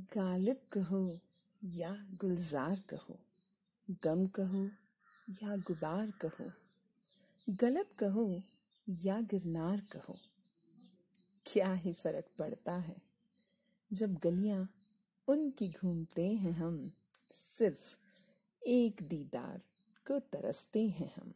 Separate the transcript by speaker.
Speaker 1: गालिब कहो या गुलजार कहो, गम कहो या गुबार कहो, गलत कहो या गिरनार कहो। क्या ही फ़र्क पड़ता है जब गलियाँ उनकी घूमते हैं हम, सिर्फ़ एक दीदार को तरसते हैं हम।